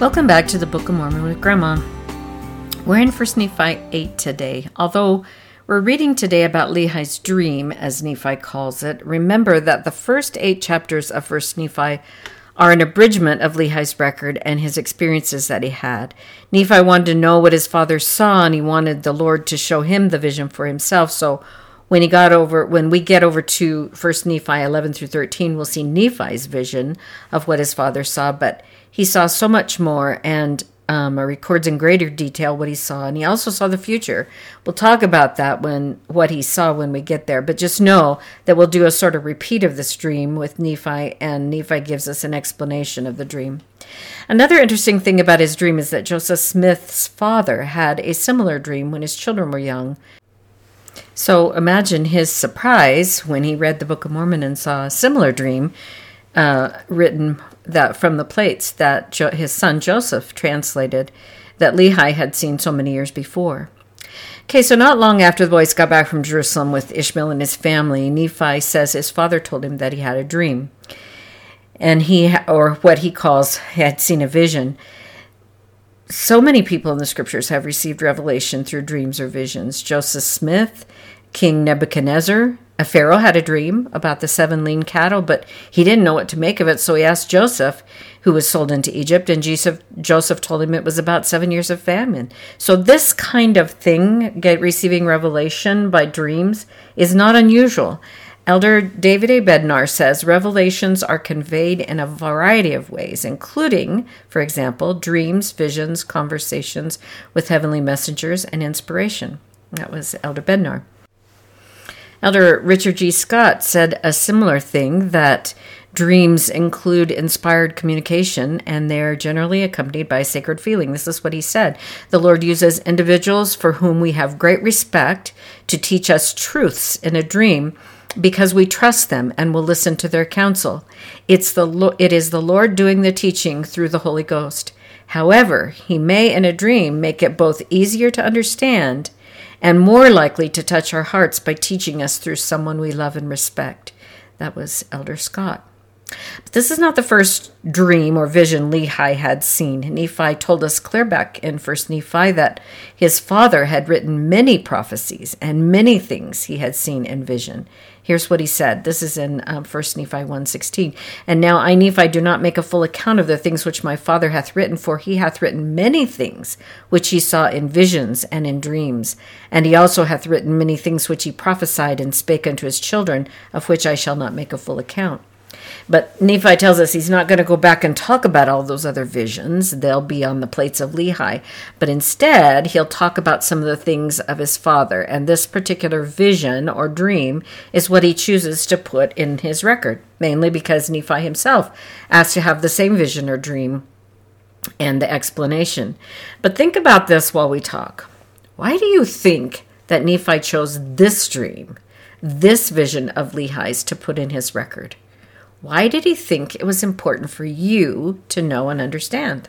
Welcome back to the Book of Mormon with Grandma. We're in 1 Nephi 8 today. Although we're reading today about Lehi's dream, as Nephi calls it, remember that the first eight chapters of 1 Nephi are an abridgment of Lehi's record and his experiences that he had. Nephi wanted to know what his father saw, and he wanted the Lord to show him the vision for himself. So when he got over when we get over to 1 Nephi 11 through 13, we'll see Nephi's vision of what his father saw, but he saw so much more and um, records in greater detail what he saw, and he also saw the future. We'll talk about that when what he saw when we get there. But just know that we'll do a sort of repeat of this dream with Nephi, and Nephi gives us an explanation of the dream. Another interesting thing about his dream is that Joseph Smith's father had a similar dream when his children were young. So imagine his surprise when he read the Book of Mormon and saw a similar dream uh, written that from the plates that jo- his son Joseph translated that Lehi had seen so many years before. Okay, so not long after the boys got back from Jerusalem with Ishmael and his family, Nephi says his father told him that he had a dream. And he, or what he calls, had seen a vision. So many people in the scriptures have received revelation through dreams or visions. Joseph Smith, King Nebuchadnezzar, a Pharaoh had a dream about the seven lean cattle, but he didn't know what to make of it, so he asked Joseph, who was sold into Egypt, and Joseph, Joseph told him it was about seven years of famine. So this kind of thing, get receiving revelation by dreams, is not unusual. Elder David A. Bednar says revelations are conveyed in a variety of ways, including, for example, dreams, visions, conversations with heavenly messengers, and inspiration. That was Elder Bednar. Elder Richard G. Scott said a similar thing that dreams include inspired communication and they're generally accompanied by sacred feeling. This is what he said. The Lord uses individuals for whom we have great respect to teach us truths in a dream because we trust them and will listen to their counsel. It's the it is the Lord doing the teaching through the Holy Ghost. However, he may in a dream make it both easier to understand and more likely to touch our hearts by teaching us through someone we love and respect. That was Elder Scott. But this is not the first dream or vision Lehi had seen. Nephi told us clear back in First Nephi that his father had written many prophecies and many things he had seen in vision. Here's what he said. This is in um, 1 Nephi 1.16. And now I, Nephi, do not make a full account of the things which my father hath written, for he hath written many things which he saw in visions and in dreams. And he also hath written many things which he prophesied and spake unto his children, of which I shall not make a full account. But Nephi tells us he's not going to go back and talk about all those other visions. They'll be on the plates of Lehi. But instead, he'll talk about some of the things of his father. And this particular vision or dream is what he chooses to put in his record, mainly because Nephi himself asked to have the same vision or dream and the explanation. But think about this while we talk. Why do you think that Nephi chose this dream, this vision of Lehi's, to put in his record? Why did he think it was important for you to know and understand?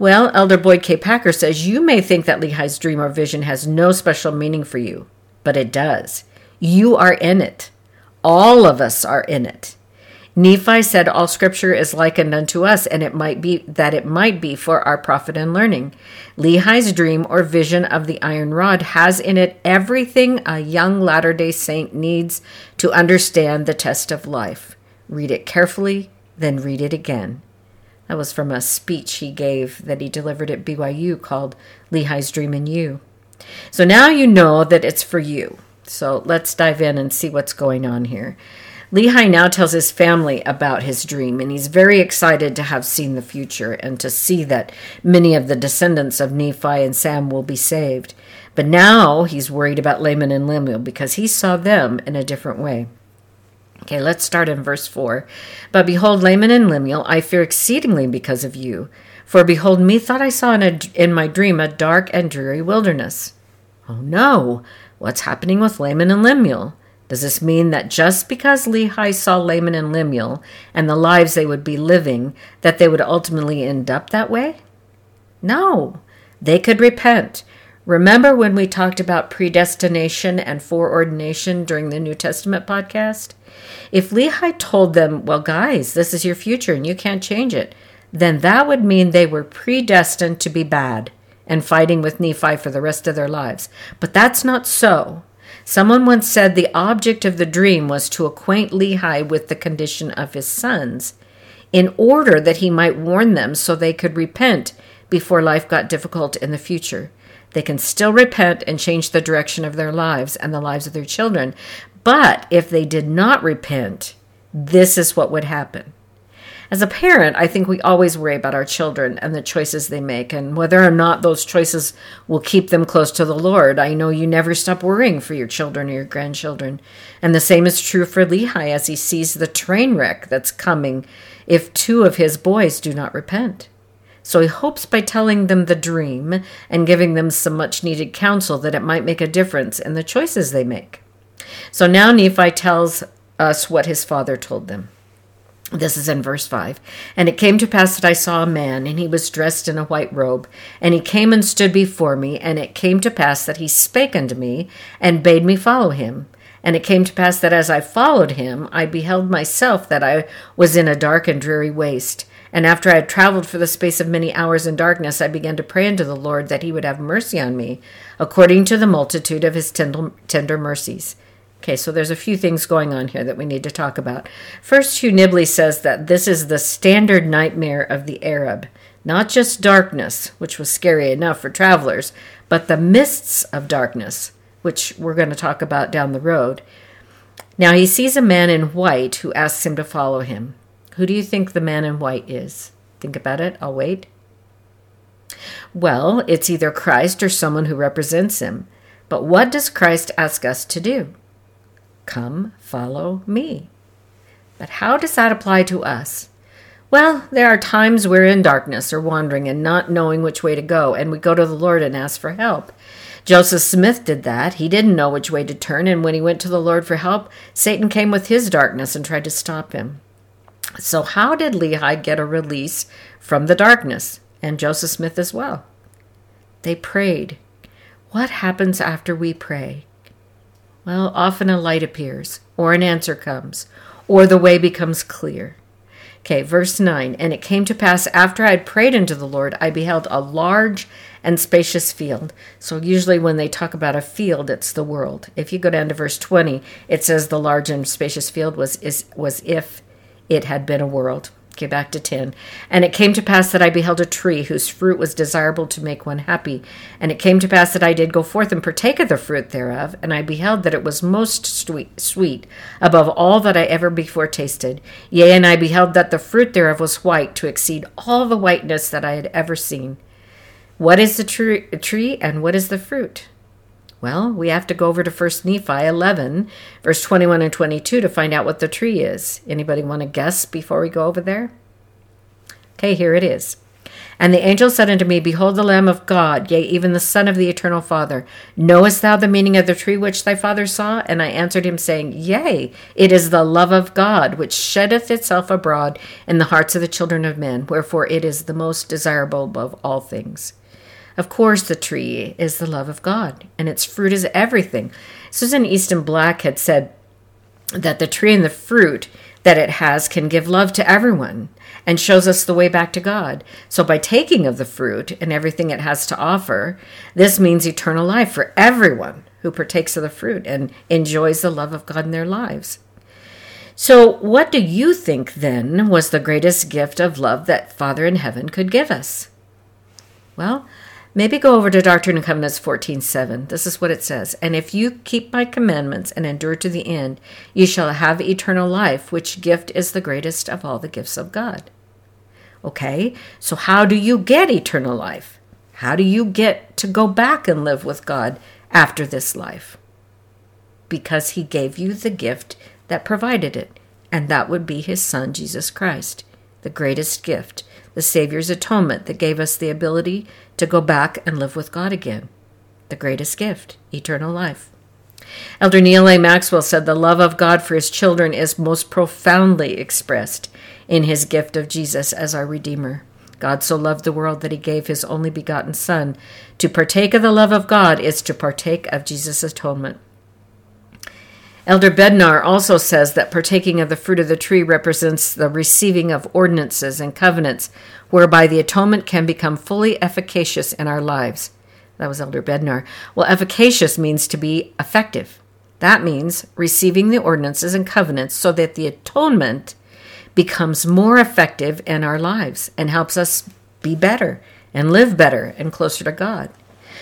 Well, Elder Boyd K. Packer says you may think that Lehi's dream or vision has no special meaning for you, but it does. You are in it. All of us are in it. Nephi said all scripture is likened unto us, and it might be that it might be for our profit and learning. Lehi's dream or vision of the iron rod has in it everything a young Latter day Saint needs to understand the test of life. Read it carefully, then read it again. That was from a speech he gave that he delivered at BYU called Lehi's Dream in You. So now you know that it's for you. So let's dive in and see what's going on here. Lehi now tells his family about his dream, and he's very excited to have seen the future and to see that many of the descendants of Nephi and Sam will be saved. But now he's worried about Laman and Lemuel because he saw them in a different way. Okay, let's start in verse 4. But behold, Laman and Lemuel, I fear exceedingly because of you. For behold, methought I saw in, a, in my dream a dark and dreary wilderness. Oh no, what's happening with Laman and Lemuel? Does this mean that just because Lehi saw Laman and Lemuel and the lives they would be living, that they would ultimately end up that way? No, they could repent Remember when we talked about predestination and foreordination during the New Testament podcast? If Lehi told them, well, guys, this is your future and you can't change it, then that would mean they were predestined to be bad and fighting with Nephi for the rest of their lives. But that's not so. Someone once said the object of the dream was to acquaint Lehi with the condition of his sons in order that he might warn them so they could repent before life got difficult in the future. They can still repent and change the direction of their lives and the lives of their children. But if they did not repent, this is what would happen. As a parent, I think we always worry about our children and the choices they make and whether or not those choices will keep them close to the Lord. I know you never stop worrying for your children or your grandchildren. And the same is true for Lehi as he sees the train wreck that's coming if two of his boys do not repent. So he hopes by telling them the dream and giving them some much needed counsel that it might make a difference in the choices they make. So now Nephi tells us what his father told them. This is in verse 5. And it came to pass that I saw a man, and he was dressed in a white robe. And he came and stood before me. And it came to pass that he spake unto me, and bade me follow him. And it came to pass that as I followed him, I beheld myself that I was in a dark and dreary waste. And after I had traveled for the space of many hours in darkness, I began to pray unto the Lord that he would have mercy on me, according to the multitude of his tender, tender mercies. Okay, so there's a few things going on here that we need to talk about. First, Hugh Nibley says that this is the standard nightmare of the Arab. Not just darkness, which was scary enough for travelers, but the mists of darkness, which we're going to talk about down the road. Now he sees a man in white who asks him to follow him. Who do you think the man in white is? Think about it. I'll wait. Well, it's either Christ or someone who represents him. But what does Christ ask us to do? Come, follow me. But how does that apply to us? Well, there are times we're in darkness or wandering and not knowing which way to go, and we go to the Lord and ask for help. Joseph Smith did that. He didn't know which way to turn, and when he went to the Lord for help, Satan came with his darkness and tried to stop him. So, how did Lehi get a release from the darkness? And Joseph Smith as well. They prayed. What happens after we pray? Well, often a light appears, or an answer comes, or the way becomes clear. Okay, verse 9. And it came to pass after I had prayed unto the Lord, I beheld a large and spacious field. So, usually when they talk about a field, it's the world. If you go down to verse 20, it says the large and spacious field was, is, was if it had been a world. Okay, back to 10. And it came to pass that I beheld a tree whose fruit was desirable to make one happy. And it came to pass that I did go forth and partake of the fruit thereof. And I beheld that it was most sweet, sweet above all that I ever before tasted. Yea, and I beheld that the fruit thereof was white to exceed all the whiteness that I had ever seen. What is the tree, tree and what is the fruit? Well, we have to go over to 1 Nephi 11, verse 21 and 22 to find out what the tree is. Anybody want to guess before we go over there? Okay, here it is. And the angel said unto me, Behold the Lamb of God, yea, even the Son of the Eternal Father. Knowest thou the meaning of the tree which thy father saw? And I answered him, saying, Yea, it is the love of God, which sheddeth itself abroad in the hearts of the children of men, wherefore it is the most desirable above all things. Of course, the tree is the love of God, and its fruit is everything. Susan Easton Black had said that the tree and the fruit that it has can give love to everyone and shows us the way back to God. So, by taking of the fruit and everything it has to offer, this means eternal life for everyone who partakes of the fruit and enjoys the love of God in their lives. So, what do you think then was the greatest gift of love that Father in heaven could give us? Well, Maybe go over to Doctrine and Covenants 14:7. This is what it says, "And if you keep my commandments and endure to the end, you shall have eternal life, which gift is the greatest of all the gifts of God." Okay? So how do you get eternal life? How do you get to go back and live with God after this life? Because he gave you the gift that provided it, and that would be his son Jesus Christ, the greatest gift the Savior's atonement that gave us the ability to go back and live with God again. The greatest gift, eternal life. Elder Neal A. Maxwell said the love of God for his children is most profoundly expressed in his gift of Jesus as our Redeemer. God so loved the world that he gave his only begotten Son. To partake of the love of God is to partake of Jesus' atonement. Elder Bednar also says that partaking of the fruit of the tree represents the receiving of ordinances and covenants whereby the atonement can become fully efficacious in our lives. That was Elder Bednar. Well, efficacious means to be effective. That means receiving the ordinances and covenants so that the atonement becomes more effective in our lives and helps us be better and live better and closer to God.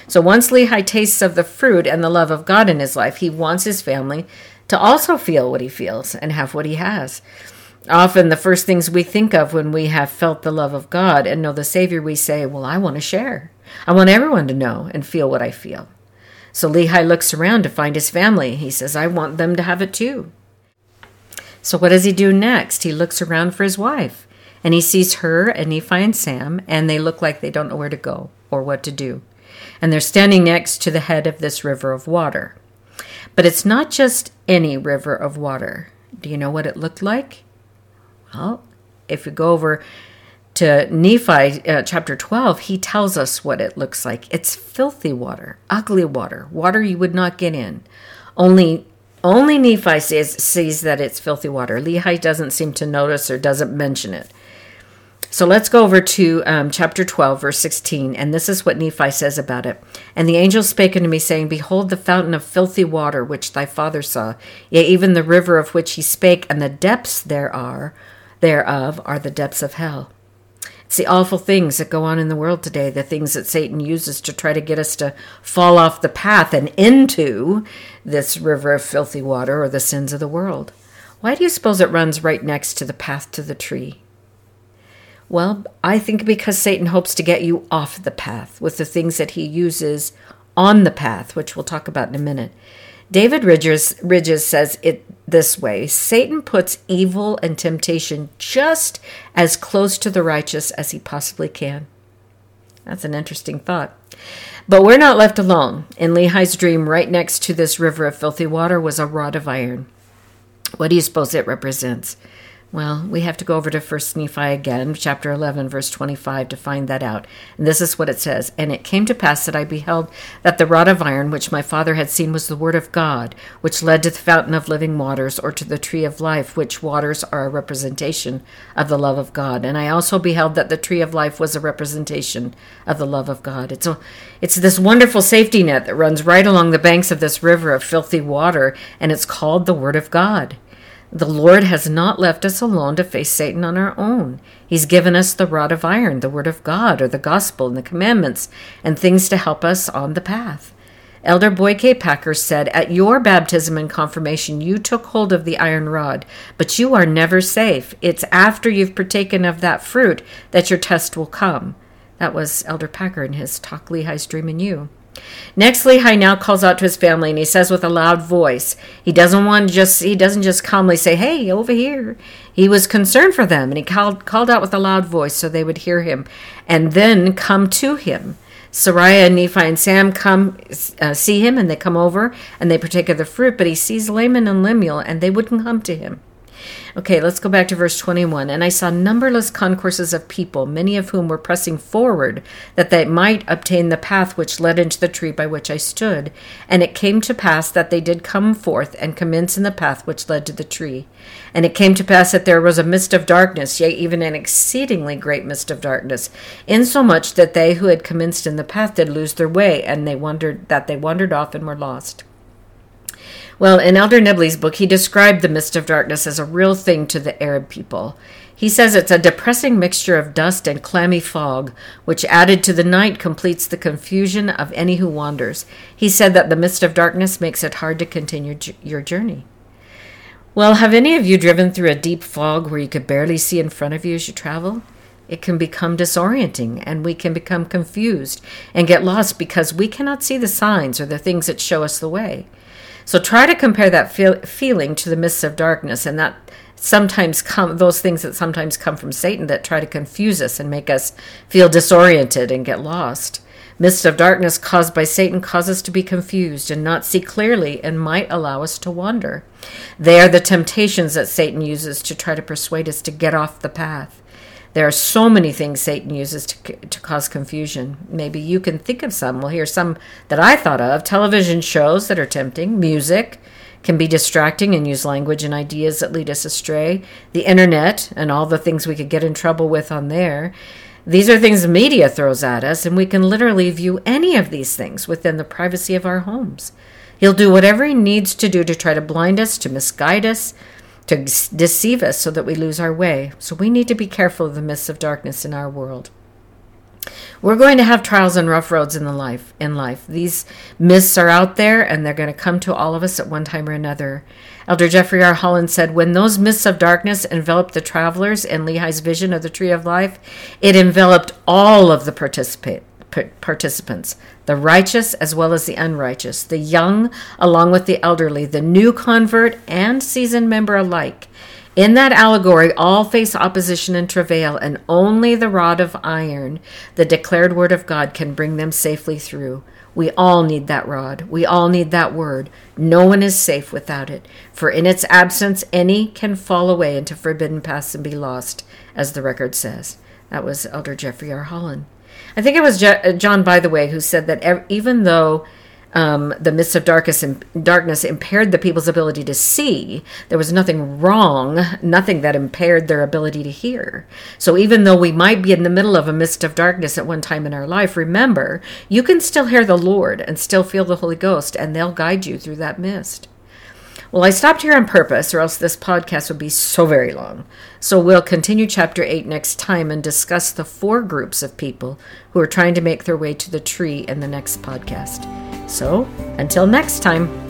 So once Lehi tastes of the fruit and the love of God in his life, he wants his family to also feel what he feels and have what he has. Often, the first things we think of when we have felt the love of God and know the Savior, we say, Well, I want to share. I want everyone to know and feel what I feel. So Lehi looks around to find his family. He says, I want them to have it too. So what does he do next? He looks around for his wife and he sees her and he finds Sam, and they look like they don't know where to go or what to do. And they're standing next to the head of this river of water. But it's not just any river of water. Do you know what it looked like? Well, if we go over to Nephi uh, chapter 12, he tells us what it looks like. It's filthy water, ugly water, water you would not get in. Only only Nephi says, sees that it's filthy water. Lehi doesn't seem to notice or doesn't mention it. So let's go over to um, chapter 12, verse 16, and this is what Nephi says about it. And the angel spake unto me, saying, Behold, the fountain of filthy water which thy father saw, yea, even the river of which he spake, and the depths there are, thereof are the depths of hell. It's the awful things that go on in the world today, the things that Satan uses to try to get us to fall off the path and into this river of filthy water or the sins of the world. Why do you suppose it runs right next to the path to the tree? Well, I think because Satan hopes to get you off the path with the things that he uses on the path, which we'll talk about in a minute. David Ridges, Ridges says it this way Satan puts evil and temptation just as close to the righteous as he possibly can. That's an interesting thought. But we're not left alone. In Lehi's dream, right next to this river of filthy water was a rod of iron. What do you suppose it represents? Well, we have to go over to First Nephi again, chapter 11, verse 25, to find that out. And this is what it says And it came to pass that I beheld that the rod of iron which my father had seen was the word of God, which led to the fountain of living waters, or to the tree of life, which waters are a representation of the love of God. And I also beheld that the tree of life was a representation of the love of God. It's, a, it's this wonderful safety net that runs right along the banks of this river of filthy water, and it's called the Word of God. The Lord has not left us alone to face Satan on our own. He's given us the rod of iron, the Word of God, or the gospel and the commandments, and things to help us on the path. Elder Boyd K. Packer said, At your baptism and confirmation, you took hold of the iron rod, but you are never safe. It's after you've partaken of that fruit that your test will come. That was Elder Packer in his Talk Lehi's Dream in You. Next, Lehi now calls out to his family and he says with a loud voice, he doesn't want just he doesn't just calmly say, Hey, over here. He was concerned for them and he called called out with a loud voice so they would hear him and then come to him. Sariah and Nephi and Sam come uh, see him and they come over and they partake of the fruit, but he sees Laman and Lemuel and they wouldn't come to him. Okay, let's go back to verse 21. And I saw numberless concourses of people, many of whom were pressing forward, that they might obtain the path which led into the tree by which I stood. And it came to pass that they did come forth and commence in the path which led to the tree. And it came to pass that there was a mist of darkness, yea, even an exceedingly great mist of darkness, insomuch that they who had commenced in the path did lose their way, and they wondered that they wandered off and were lost. Well, in Elder Nibley's book, he described the mist of darkness as a real thing to the Arab people. He says it's a depressing mixture of dust and clammy fog, which added to the night completes the confusion of any who wanders. He said that the mist of darkness makes it hard to continue your journey. Well, have any of you driven through a deep fog where you could barely see in front of you as you travel? It can become disorienting and we can become confused and get lost because we cannot see the signs or the things that show us the way. So try to compare that feel, feeling to the mists of darkness, and that sometimes come those things that sometimes come from Satan that try to confuse us and make us feel disoriented and get lost. Mist of darkness caused by Satan cause us to be confused and not see clearly and might allow us to wander. They are the temptations that Satan uses to try to persuade us to get off the path. There are so many things Satan uses to, to cause confusion. Maybe you can think of some. Well, here's some that I thought of television shows that are tempting, music, can be distracting and use language and ideas that lead us astray. The internet and all the things we could get in trouble with on there. These are things media throws at us, and we can literally view any of these things within the privacy of our homes. He'll do whatever he needs to do to try to blind us, to misguide us, to deceive us so that we lose our way. So we need to be careful of the mists of darkness in our world. We're going to have trials and rough roads in the life in life. These mists are out there and they're going to come to all of us at one time or another. Elder Jeffrey R. Holland said, When those mists of darkness enveloped the travelers in Lehi's vision of the tree of life, it enveloped all of the participate participants, the righteous as well as the unrighteous, the young along with the elderly, the new convert and seasoned member alike. In that allegory, all face opposition and travail, and only the rod of iron, the declared word of God, can bring them safely through. We all need that rod. We all need that word. No one is safe without it, for in its absence, any can fall away into forbidden paths and be lost, as the record says. That was Elder Jeffrey R. Holland. I think it was John, by the way, who said that even though um, the mists of darkness, darkness impaired the people's ability to see. There was nothing wrong, nothing that impaired their ability to hear. So even though we might be in the middle of a mist of darkness at one time in our life, remember, you can still hear the Lord and still feel the Holy Ghost, and they'll guide you through that mist. Well, I stopped here on purpose, or else this podcast would be so very long. So we'll continue chapter 8 next time and discuss the four groups of people who are trying to make their way to the tree in the next podcast. So, until next time.